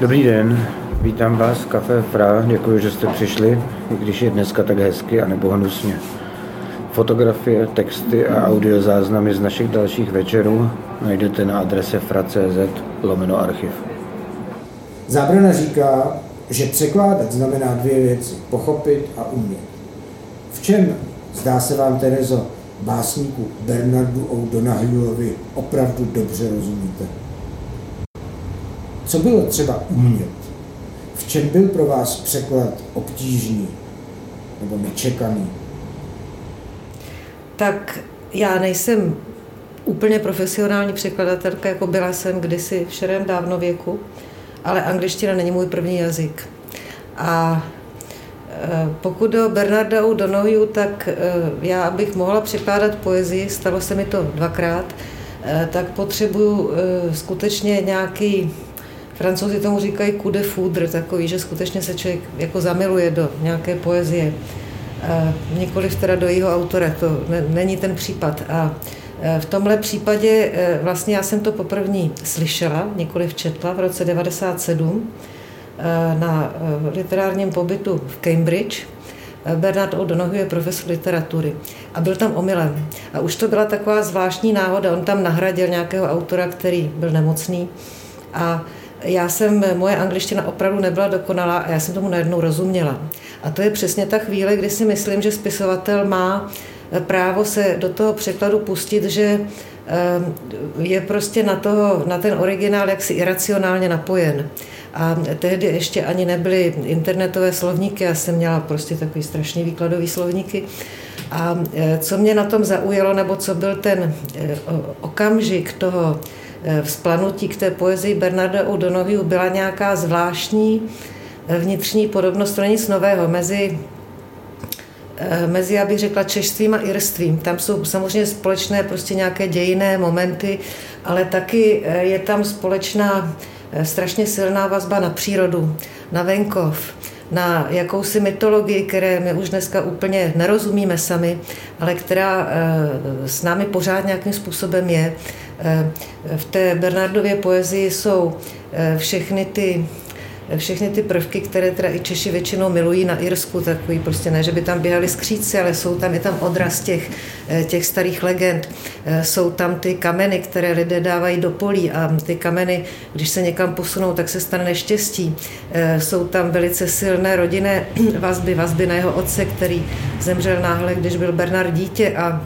Dobrý den, vítám vás v Café Fra, děkuji, že jste přišli, i když je dneska tak hezky a nebo hnusně. Fotografie, texty a audiozáznamy z našich dalších večerů najdete na adrese fra.cz lomeno archiv. Zábrana říká, že překládat znamená dvě věci. Pochopit a umět. V čem, zdá se vám, Terezo, básníku Bernardu O'Donoghueovi opravdu dobře rozumíte? Co bylo třeba umět? V čem byl pro vás překlad obtížný nebo nečekaný? Tak já nejsem úplně profesionální překladatelka, jako byla jsem kdysi v šerém dávno věku, ale angličtina není můj první jazyk. A e, pokud do Bernarda Donohue, tak e, já, abych mohla překládat poezii, stalo se mi to dvakrát, e, tak potřebuju skutečně nějaký Francouzi tomu říkají coup de foudre, takový, že skutečně se člověk jako zamiluje do nějaké poezie. Nikoliv teda do jeho autora, to není ten případ. A e, v tomhle případě e, vlastně já jsem to poprvé slyšela, nikoliv četla v roce 97 e, na literárním pobytu v Cambridge. Bernard O'Donoghue je profesor literatury a byl tam omylem. A už to byla taková zvláštní náhoda. On tam nahradil nějakého autora, který byl nemocný a já jsem, moje angličtina opravdu nebyla dokonalá a já jsem tomu najednou rozuměla. A to je přesně ta chvíle, kdy si myslím, že spisovatel má právo se do toho překladu pustit, že eh, je prostě na, toho, na ten originál jaksi iracionálně napojen. A tehdy ještě ani nebyly internetové slovníky, já jsem měla prostě takový strašně výkladový slovníky. A eh, co mě na tom zaujalo, nebo co byl ten eh, okamžik toho vzplanutí k té poezii Bernarda O'Donoghue, byla nějaká zvláštní vnitřní podobnost, to není nic nového, mezi eh, mezi, já bych řekla, češstvím a irstvím. Tam jsou samozřejmě společné prostě nějaké dějiné momenty, ale taky eh, je tam společná eh, strašně silná vazba na přírodu, na venkov, na jakousi mytologii, které my už dneska úplně nerozumíme sami, ale která s námi pořád nějakým způsobem je. V té Bernardově poezii jsou všechny ty všechny ty prvky, které teda i Češi většinou milují na Irsku, takový prostě ne, že by tam běhali skříci, ale jsou tam, je tam odraz těch, eh, těch starých legend. Eh, jsou tam ty kameny, které lidé dávají do polí a ty kameny, když se někam posunou, tak se stane neštěstí. Eh, jsou tam velice silné rodinné vazby, vazby na jeho otce, který zemřel náhle, když byl Bernard dítě a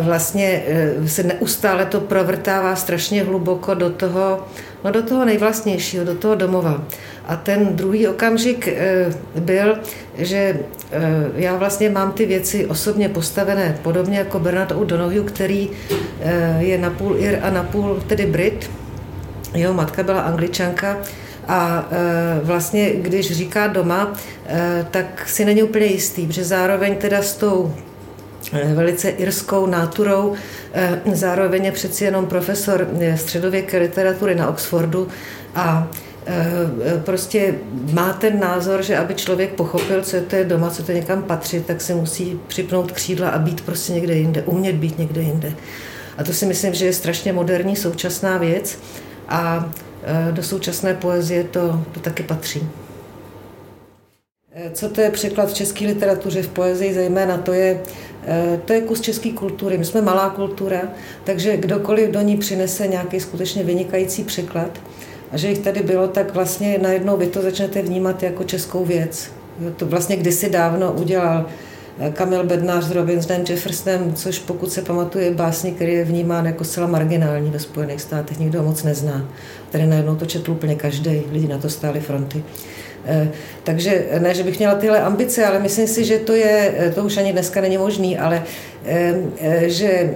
vlastně se neustále to provrtává strašně hluboko do toho, no do toho nejvlastnějšího, do toho domova. A ten druhý okamžik eh, byl, že eh, já vlastně mám ty věci osobně postavené podobně jako Bernard O'Donoghue, který eh, je napůl Ir a napůl tedy Brit. Jeho matka byla angličanka a vlastně, když říká doma, tak si není úplně jistý, protože zároveň teda s tou Eh, velice irskou náturou. Eh, zároveň je přeci jenom profesor eh, středověké literatury na Oxfordu a prostě má ten názor, že aby člověk pochopil, co je to je doma, co to někam patří, tak si musí připnout křídla a být prostě někde jinde, umět být někde jinde. A to si myslím, že je strašně moderní současná věc a do současné poezie to, to taky patří. Co to je překlad v české literatuře, v poezii zejména, to je Eh, to je kus české kultury. My jsme malá kultura, takže kdokoliv do ní přinese nějaký skutečně vynikající překlad, a že jich tady bylo, tak vlastně najednou vy to začnete vnímat jako českou věc. To vlastně kdysi dávno udělal eh, Kamil Bednář s Robinsonem Jeffersonem, což pokud se pamatuje básník, který je vnímán jako zcela marginální ve Spojených státech, nikdo moc nezná. Tady najednou to četl úplně každý, lidi na to stáli fronty. Eh, takže ne, že bych měla tyhle ambice, ale myslím si, že to je, eh, to už ani dneska není možný, ale eh, že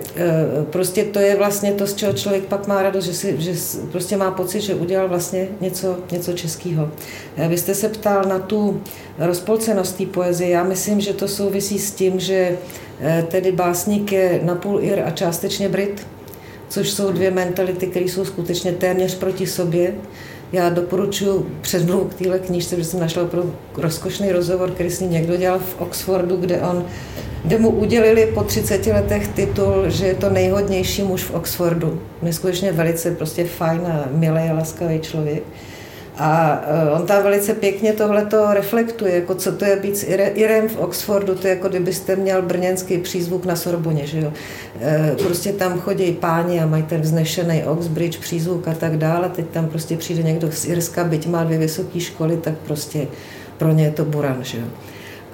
prostě to je vlastně to, z čeho člověk pak má radost, že, si, že prostě má pocit, že udělal vlastně něco, něco českého. Vy jste se ptal na tu rozpolcenost té poezie. Já myslím, že to souvisí s tím, že tedy básník je napůl Ir a částečně Brit, což jsou dvě mentality, které jsou skutečně téměř proti sobě. Já doporučuji předmluvu k téhle knížce, protože jsem našla opravdu rozkošný rozhovor, který s ním někdo dělal v Oxfordu, kde on kde mu udělili po 30 letech titul, že je to nejhodnější muž v Oxfordu. Neskutečně velice prostě fajn a milý a laskavý člověk. A eh, on tam velice pěkně tohleto reflektuje, jako co to je být s Irem v Oxfordu, to je jako kdybyste měl brněnský přízvuk na Sorboně, že jo. Eh, prostě tam chodí páni a mají ten vznešený Oxbridge přízvuk a tak dále, teď tam prostě přijde někdo z Irska, byť má dvě vysoké školy, tak prostě pro ně je to buran, že jo.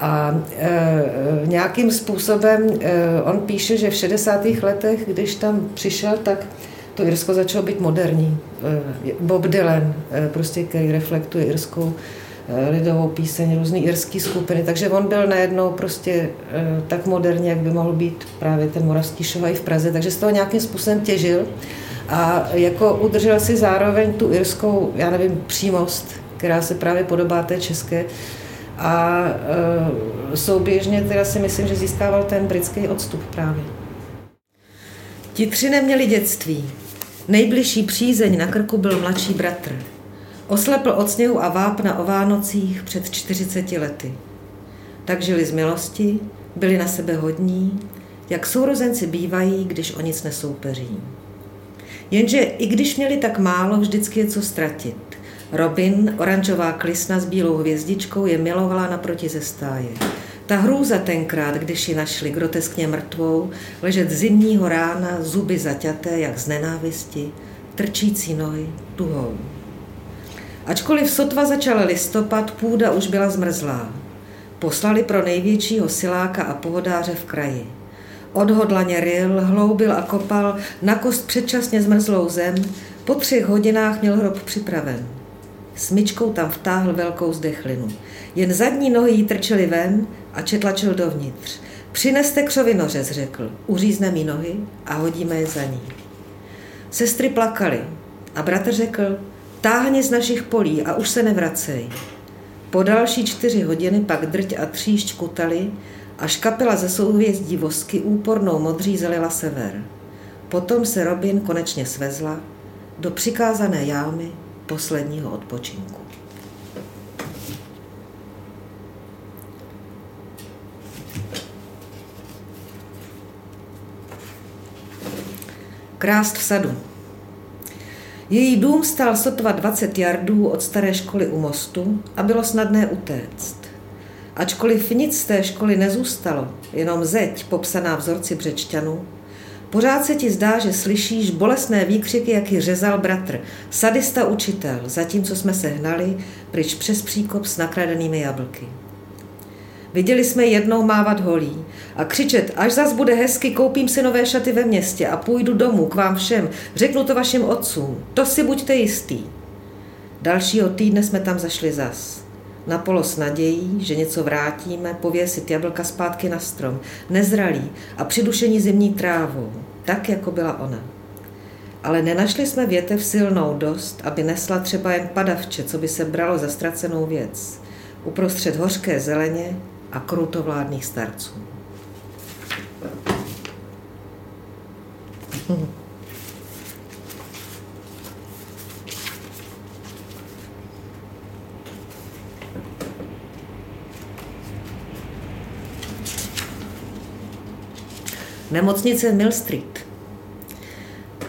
A e, nějakým způsobem e, on píše, že v 60. letech, když tam přišel, tak to Irsko začalo být moderní. E, Bob Dylan, e, prostě, který reflektuje irskou e, lidovou píseň, různý irský skupiny, takže on byl najednou prostě tak moderní, jak by mohl být právě ten moravský šovaj v Praze, takže z toho nějakým způsobem těžil a jako udržel si zároveň tu irskou, já nevím, přímost, která se právě podobá té české, a souběžně teda si myslím, že získával ten britský odstup právě. Ti tři neměli dětství. Nejbližší přízeň na krku byl mladší bratr. Oslepl od sněhu a vápna o Vánocích před 40 lety. Tak žili z milosti, byli na sebe hodní, jak sourozenci bývají, když o nic nesoupeří. Jenže i když měli tak málo, vždycky je co ztratit. Robin, oranžová klisna s bílou hvězdičkou, je milovala naproti ze stáje. Ta hrůza tenkrát, když ji našli groteskně mrtvou, ležet zimního rána, zuby zaťaté, jak z nenávisti, trčící nohy tuhou. Ačkoliv sotva začal listopad, půda už byla zmrzlá. Poslali pro největšího siláka a pohodáře v kraji. Odhodlaně ryl, hloubil a kopal na kost předčasně zmrzlou zem, po třech hodinách měl hrob připraven. Smyčkou tam vtáhl velkou zdechlinu. Jen zadní nohy jí trčely ven a četlačil dovnitř. Přineste křovinořez, řekl. Uřízne mi nohy a hodíme je za ní. Sestry plakaly a bratr řekl, táhni z našich polí a už se nevracej. Po další čtyři hodiny pak drť a tříšť kutali, až kapela ze souhvězdí vosky úpornou modří zalila sever. Potom se Robin konečně svezla do přikázané jámy posledního odpočinku. Krást v sadu. Její dům stál sotva 20 jardů od staré školy u mostu a bylo snadné utéct. Ačkoliv nic z té školy nezůstalo, jenom zeď popsaná vzorci břečťanů, Pořád se ti zdá, že slyšíš bolestné výkřiky, jak ji řezal bratr, sadista učitel, zatímco jsme se hnali pryč přes příkop s nakradenými jablky. Viděli jsme jednou mávat holí a křičet, až zas bude hezky, koupím si nové šaty ve městě a půjdu domů k vám všem, řeknu to vašim otcům, to si buďte jistý. Dalšího týdne jsme tam zašli zas. Na polo s nadějí, že něco vrátíme, pověsit jablka zpátky na strom, nezralý a přidušení zimní trávou, tak, jako byla ona. Ale nenašli jsme větev silnou dost, aby nesla třeba jen padavče, co by se bralo za ztracenou věc, uprostřed hořké zeleně a krutovládných starců. Nemocnice Mill Street.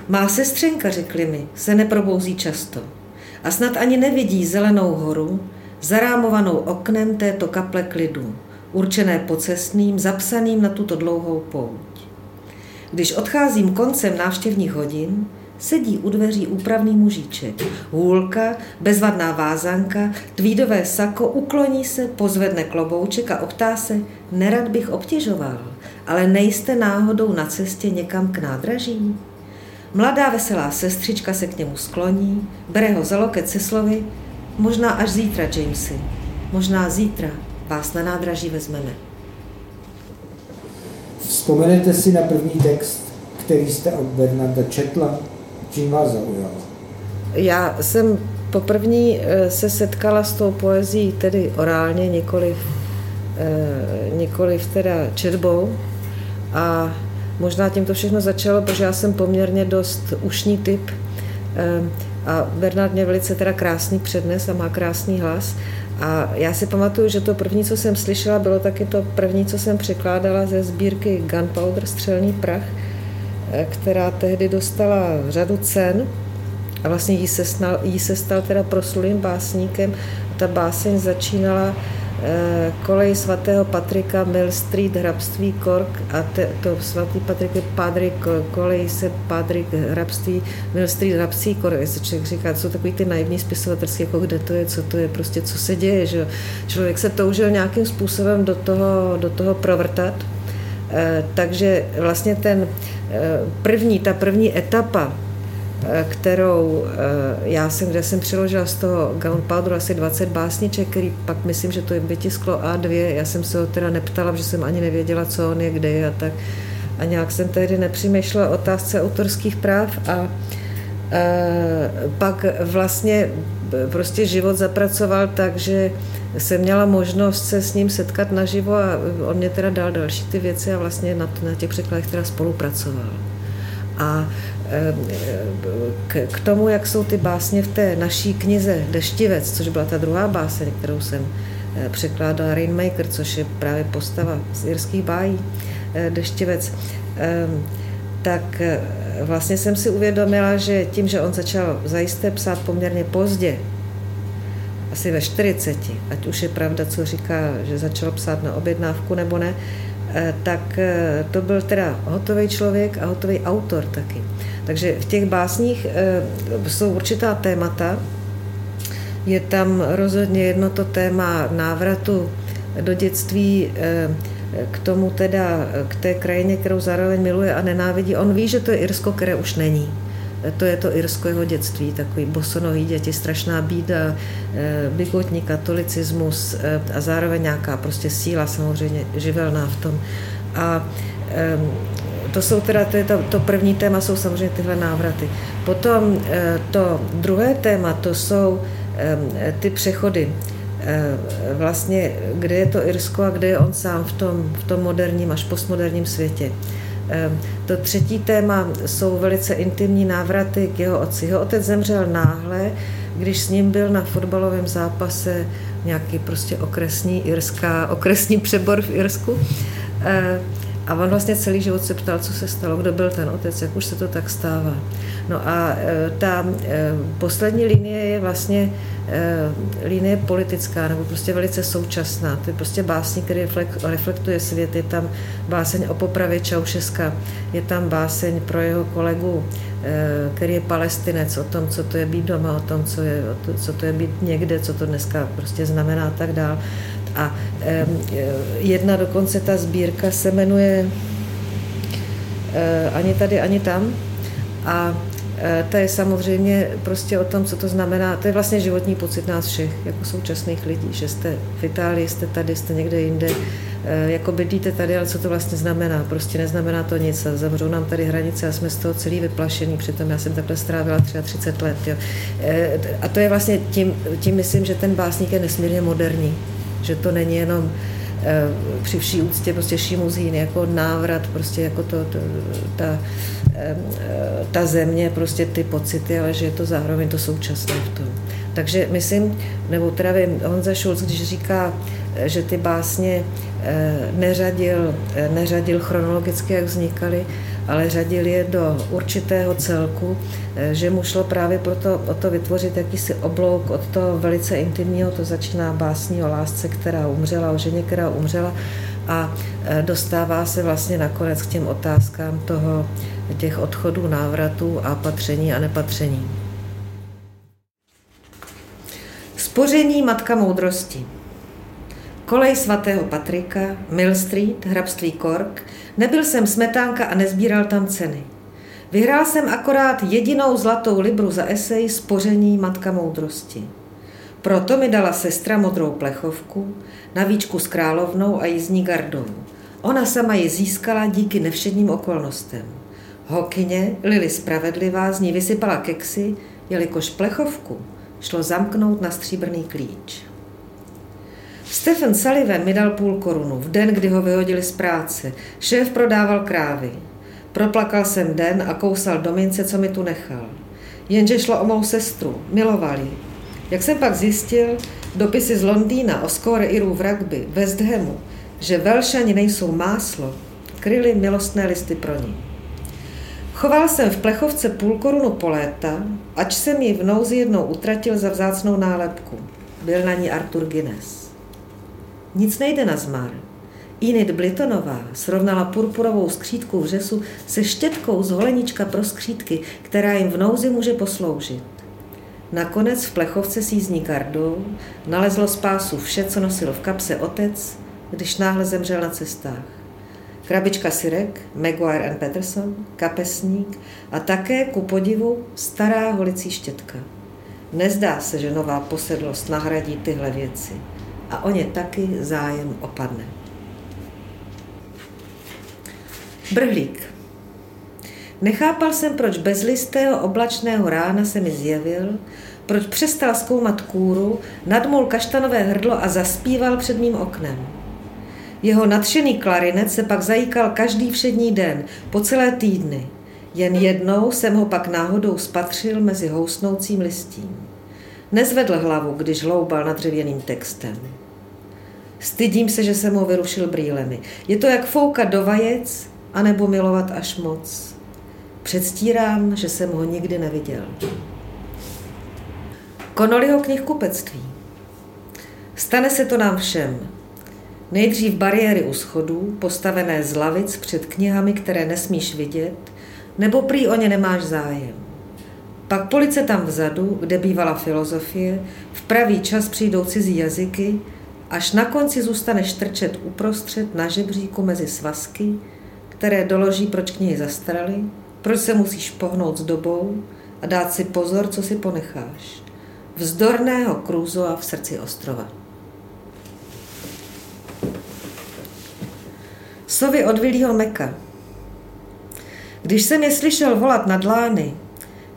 Má sestřenka, řekli mi, se neprobouzí často a snad ani nevidí zelenou horu, zarámovanou oknem této kaple klidu, určené pocestným, zapsaným na tuto dlouhou pouť. Když odcházím koncem návštěvních hodin, sedí u dveří úpravný mužíček. Hůlka, bezvadná vázanka, tvídové sako, ukloní se, pozvedne klobouček a optá se, nerad bych obtěžoval ale nejste náhodou na cestě někam k nádraží? Mladá veselá sestřička se k němu skloní, bere ho za loket se slovy, možná až zítra, Jamesy, možná zítra vás na nádraží vezmeme. Vzpomenete si na první text, který jste od Bernarda četla? Čím vás zaujal? Já jsem poprvé eh, se setkala s tou poezí tedy orálně, nikoliv, eh, nikoliv teda četbou, a možná tím to všechno začalo, protože já jsem poměrně dost ušní typ ehm, a Bernard mě velice teda krásný přednes a má krásný hlas A já si pamatuju, že to první, co jsem slyšela, bylo taky to první, co jsem překládala ze sbírky Gunpowder, střelný prach, eh, která tehdy dostala řadu cen a vlastně jí se, snal, jí se stal teda proslulým básníkem. Ta báseň začínala kolej svatého Patrika, Mill Street, hrabství Kork a te, to svatý Patrik je padry, kolej se Patrik, hrabství, Mill Street, hrabství Kork, jestli člověk říká, jsou takový ty naivní spisovatelské, jako kde to je, co to je, prostě co se děje, že člověk se toužil nějakým způsobem do toho, do toho provrtat, eh, takže vlastně ten eh, první, ta první etapa Eh, kterou eh, já jsem, kde jsem přiložila z toho Gunpowderu asi 20 básniček, který pak myslím, že to je vytisklo A2, já jsem se ho teda neptala, protože jsem ani nevěděla, co on je, kde je a tak. A nějak jsem tehdy nepřemýšlela o otázce autorských práv a e, pak vlastně prostě život zapracoval tak, že jsem měla možnost se s ním setkat naživo a on mě teda dal další ty věci a vlastně na, na těch překladech teda spolupracoval. A k, k tomu, jak jsou ty básně v té naší knize Deštivec, což byla ta druhá báseň, kterou jsem eh, překládala Rainmaker, což je právě postava z jirských bájí eh, Deštivec, tak eh, vlastně jsem si uvědomila, že tím, že on začal zajisté psát poměrně pozdě, asi ve 40, ať už je pravda, co říká, že začal psát na objednávku nebo ne, tak to byl teda hotový člověk a hotový autor taky. Takže v těch básních eh, jsou určitá témata. Je tam rozhodně jedno to téma návratu do dětství eh, k tomu teda, k té krajině, kterou zároveň miluje a nenávidí. On ví, že to je Irsko, které už není. To je to Irsko jeho dětství, takový bosonový děti, strašná bída, eh, bigotní katolicismus a zároveň nějaká prostě síla samozřejmě živelná v tom. A to jsou teda, to, je to, to první téma jsou samozřejmě tyhle návraty. Potom eh, to druhé téma, to jsou ty přechody. Eh, vlastně, kde je to Irsko a kde je on sám v tom, v tom moderním až postmoderním světě. To třetí téma jsou velice intimní návraty k jeho otci. Jeho otec zemřel náhle, když s ním byl na fotbalovém zápase nějaký prostě okresní irská, okresní přebor v Irsku. A on vlastně celý život se ptal, co se stalo, kdo byl ten otec, jak už se to tak stává. No a e, ta e, poslední linie je vlastně e, linie politická, nebo prostě velice současná. To je prostě básník, který reflektuje svět. Je tam báseň o popravě Čaušeska, je tam báseň pro jeho kolegu, který je palestinec, o tom, co to je být doma, o tom, co, je, co to je být někde, co to dneska prostě znamená a tak dál. A jedna dokonce ta sbírka se jmenuje eh, Ani tady, ani tam. A eh, to je samozřejmě prostě o tom, co to znamená. To je vlastně životní pocit nás všech, jako současných lidí, že jste v Itálii, jste tady, jste někde jinde, eh, jako bydlíte tady, ale co to vlastně znamená? Prostě neznamená to nic. Zavřou nám tady hranice a jsme z toho celý vyplašení. Přitom já jsem takhle strávila 33 let. Jo. A to je vlastně tím, tím myslím, že ten básník je nesmírně moderní že to není jenom eh, při vší úctě prostě šimuzín, jako návrat, prostě jako to, to ta, eh, ta země, prostě ty pocity, ale že je to zároveň to současné v tom. Takže myslím, nebo teda vím, Honza Schulz, když říká, že ty básně eh, neřadil, neřadil chronologicky, jak vznikaly, ale řadil je do určitého celku, eh, že mu šlo právě proto o to vytvořit jakýsi oblouk od toho velice intimního, to začíná básní o lásce, která umřela, o ženě, která umřela a eh, dostává se vlastně nakonec k těm otázkám toho, těch odchodů, návratů a patření a nepatření. Spoření Matka moudrosti. Kolej svatého Patrika, Mill Street, hrabství Cork, nebyl jsem smetánka a nezbíral tam ceny. Vyhrál jsem akorát jedinou zlatou libru za esej Spoření Matka moudrosti. Proto mi dala sestra modrou plechovku, navíčku s královnou a jízdní gardou. Ona sama ji získala díky nevšedním okolnostem. Hokyně, Lily Spravedlivá, z ní vysypala keksy, jelikož plechovku šlo zamknout na stříbrný klíč. Stephen Sullivan mi dal půl korunu v den, kdy ho vyhodili z práce. Šéf prodával krávy. Proplakal jsem den a kousal do mince, co mi tu nechal. Jenže šlo o mou sestru, milovali. Jak jsem pak zjistil, dopisy z Londýna o skóre Irů v rugby, West Hamu, že Velšani nejsou máslo, kryly milostné listy pro ní. Choval jsem v plechovce půl korunu po léta, ač jsem ji v nouzi jednou utratil za vzácnou nálepku. Byl na ní Arthur Guinness. Nic nejde na zmar. Init Blitonová srovnala purpurovou skřítku řesu se štětkou z holenička pro skřítky, která jim v nouzi může posloužit. Nakonec v plechovce s jízdní gardou nalezlo spásu vše, co nosil v kapse otec, když náhle zemřel na cestách. Krabička syrek, Maguire and Peterson, kapesník a také ku podivu stará holicí štětka. Nezdá se, že nová posedlost nahradí tyhle věci a o ně taky zájem opadne. Brhlík. Nechápal jsem, proč bezlistého oblačného rána se mi zjevil, proč přestal zkoumat kůru, nadmul kaštanové hrdlo a zaspíval před mým oknem. Jeho nadšený klarinet se pak zajíkal každý všední den, po celé týdny. Jen jednou jsem ho pak náhodou spatřil mezi housnoucím listím. Nezvedl hlavu, když hloubal nad dřevěným textem. Stydím se, že jsem ho vyrušil brýlemi. Je to jak foukat do vajec, anebo milovat až moc. Předstírám, že jsem ho nikdy neviděl. Konoliho knihkupectví. Stane se to nám všem. Nejdřív bariéry u schodů, postavené z lavic před knihami, které nesmíš vidět, nebo prý o ně nemáš zájem. Pak police tam vzadu, kde bývala filozofie, v pravý čas přijdou cizí jazyky, až na konci zůstaneš trčet uprostřed na žebříku mezi svazky, které doloží, proč knihy zastaraly, proč se musíš pohnout s dobou a dát si pozor, co si ponecháš. Vzdorného krůzova v srdci ostrova. Sovy od Vilího Meka. Když jsem je slyšel volat nad lány,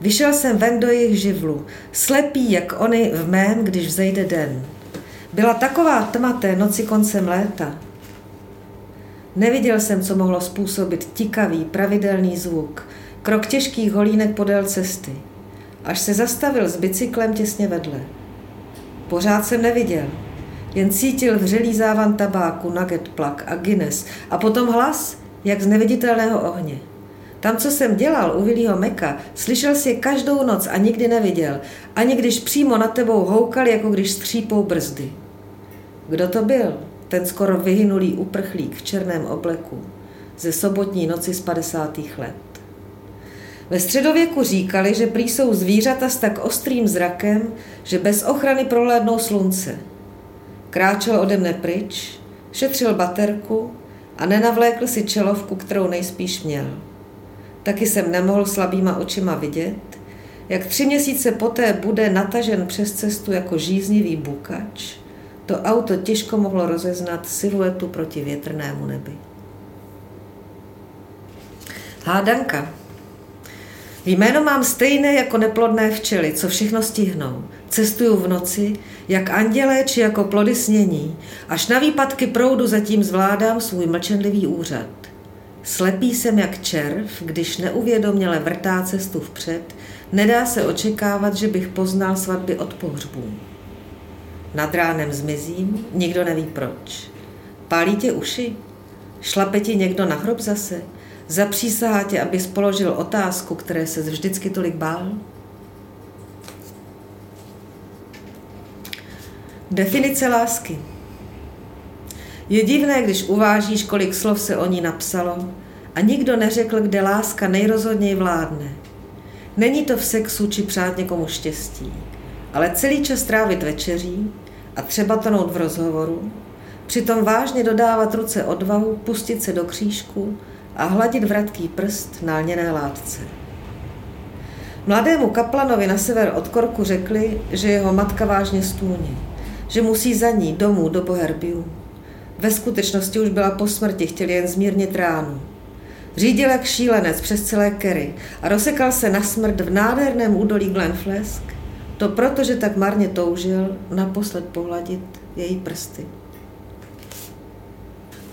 vyšel jsem ven do jejich živlu, slepý jak oni v mém, když vzejde den. Byla taková tma té noci koncem léta. Neviděl jsem, co mohlo způsobit tikavý, pravidelný zvuk, krok těžkých holínek podél cesty, až se zastavil s bicyklem těsně vedle. Pořád jsem neviděl, jen cítil vřelý závan tabáku, nugget plak a Guinness a potom hlas, jak z neviditelného ohně. Tam, co jsem dělal u Vilího Meka, slyšel si je každou noc a nikdy neviděl, ani když přímo nad tebou houkali, jako když střípou brzdy. Kdo to byl? Ten skoro vyhynulý uprchlík v černém obleku ze sobotní noci z 50. let. Ve středověku říkali, že prý jsou zvířata s tak ostrým zrakem, že bez ochrany prohlédnou slunce – Kráčel ode mne pryč, šetřil baterku a nenavlékl si čelovku, kterou nejspíš měl. Taky jsem nemohl slabýma očima vidět, jak tři měsíce poté bude natažen přes cestu jako žíznivý bukač, to auto těžko mohlo rozeznat siluetu proti větrnému nebi. Hádanka. Jméno mám stejné jako neplodné včely, co všechno stihnou. Cestuju v noci, jak andělé či jako plody snění, až na výpadky proudu zatím zvládám svůj mlčenlivý úřad. Slepý jsem jak červ, když neuvědoměle vrtá cestu vpřed, nedá se očekávat, že bych poznal svatby od pohřbů. Nad ránem zmizím, nikdo neví proč. Pálí tě uši? Šlape ti někdo na hrob zase? Zapřísahá tě, abys položil otázku, které se vždycky tolik bál? Definice lásky. Je divné, když uvážíš, kolik slov se o ní napsalo a nikdo neřekl, kde láska nejrozhodněji vládne. Není to v sexu či přát někomu štěstí, ale celý čas trávit večeří a třeba tonout v rozhovoru, přitom vážně dodávat ruce odvahu, pustit se do křížku a hladit vratký prst na lněné látce. Mladému kaplanovi na sever od Korku řekli, že jeho matka vážně stůně že musí za ní domů do Boherbiu. Ve skutečnosti už byla po smrti, chtěl jen zmírnit ránu. Řídil jak šílenec přes celé Kerry a rozsekal se na smrt v nádherném údolí Glenflesk, to proto, že tak marně toužil naposled pohladit její prsty.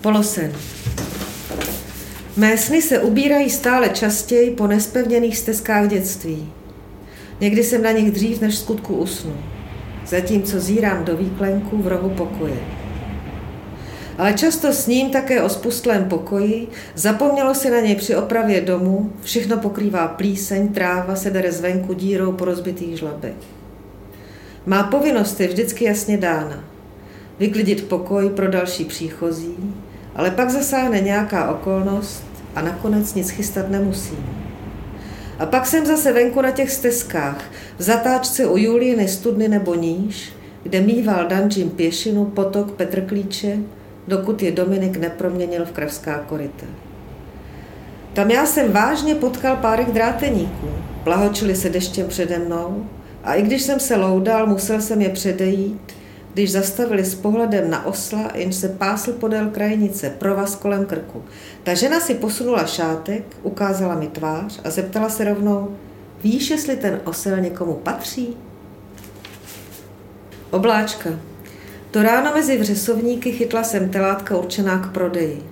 Polosen. Mé sny se ubírají stále častěji po nespevněných stezkách dětství. Někdy jsem na nich dřív, než skutku usnu. zatímco zírám do výklenku v rohu pokoje. Ale často s ním také o spustlém pokoji, zapomnělo se na něj při opravě domu, všechno pokrývá plíseň, tráva se dere zvenku dírou po rozbitých žlabech. Má povinnost je vždycky jasně dána. Vyklidit pokoj pro další příchozí, ale pak zasáhne nějaká okolnost a nakonec nic chystat nemusím. A pak jsem zase venku na těch stezkách, v zatáčce u Juliny studny nebo níž, kde mýval Danžím pěšinu, potok Petr Klíče, dokud je Dominik neproměnil v kravská koryta. Tam já jsem vážně potkal párek dráteníků. Plahočili se deštěm přede mnou a i když jsem se loudal, musel jsem je předejít, když zastavili s pohledem na osla, jenž se pásl podél krajnice, provaz kolem krku. Ta žena si posunula šátek, ukázala mi tvář a zeptala se rovnou, víš, jestli ten osel někomu patří? Obláčka. To ráno mezi vřesovníky chytla jsem telátka určená k prodeji.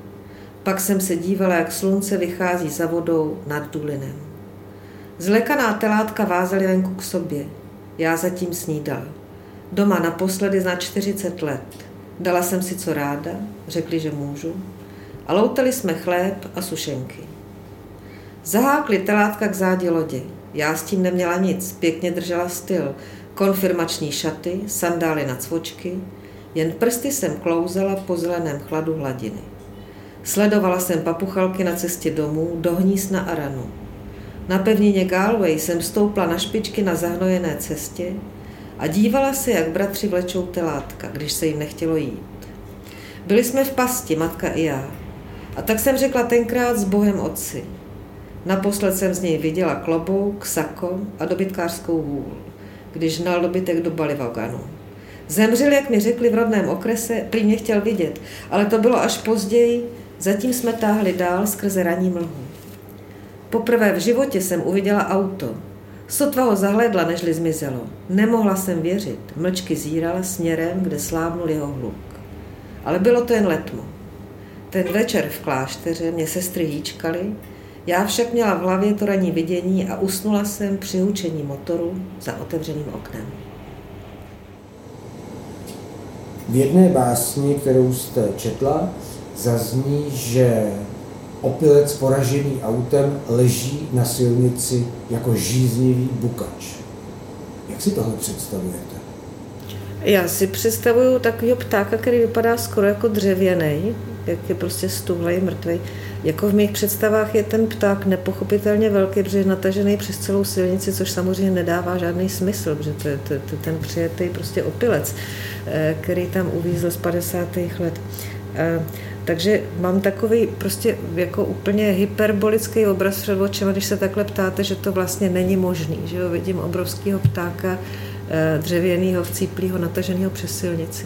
Pak jsem se dívala, jak slunce vychází za vodou nad Dulinem. Zlekaná telátka vázely venku k sobě. Já zatím snídal. Doma naposledy za 40 let. Dala jsem si co ráda, řekli, že můžu. A loutali jsme chléb a sušenky. Zahákli telátka k zádi lodě. Já s tím neměla nic, pěkně držela styl. Konfirmační šaty, sandály na cvočky, jen prsty jsem klouzala po zeleném chladu hladiny. Sledovala jsem papuchalky na cestě domů do hníz na Aranu. Na pevnině Galway jsem stoupla na špičky na zahnojené cestě a dívala se, jak bratři vlečou telátka, když se jim nechtělo jít. Byli jsme v pasti, matka i já. A tak jsem řekla tenkrát s Bohem otci. Naposled jsem z něj viděla klobouk, sako a dobytkářskou hůl, když hnal dobytek do balivaganu. Zemřel, jak mi řekli v rodném okrese, prý mě chtěl vidět, ale to bylo až později, zatím jsme táhli dál skrze raní mlhu. Poprvé v životě jsem uviděla auto. Sotva ho zahledla, nežli zmizelo. Nemohla jsem věřit. Mlčky zírala směrem, kde slávnul jeho hluk. Ale bylo to jen letmo. Ten večer v klášteře mě sestry hýčkaly, já však měla v hlavě to ranní vidění a usnula jsem při hučení motoru za otevřeným oknem. V jedné básni, kterou jste četla, zazní, že opilec poražený autem leží na silnici jako žíznivý bukač. Jak si tohle představujete? Já si představuju takového ptáka, který vypadá skoro jako dřevěný, jak je prostě stuhlej, mrtvý. Jako v mých představách je ten pták nepochopitelně velký, protože je natažený přes celou silnici, což samozřejmě nedává žádný smysl, protože to je ten přijetý prostě opilec, eh, který tam uvízl z 50. let. Eh, takže mám takový prostě jako úplně hyperbolický obraz před očima, když se takhle ptáte, že to vlastně není možný, že jo, vidím obrovského ptáka eh, dřevěného, vcíplého, nataženého přes silnici.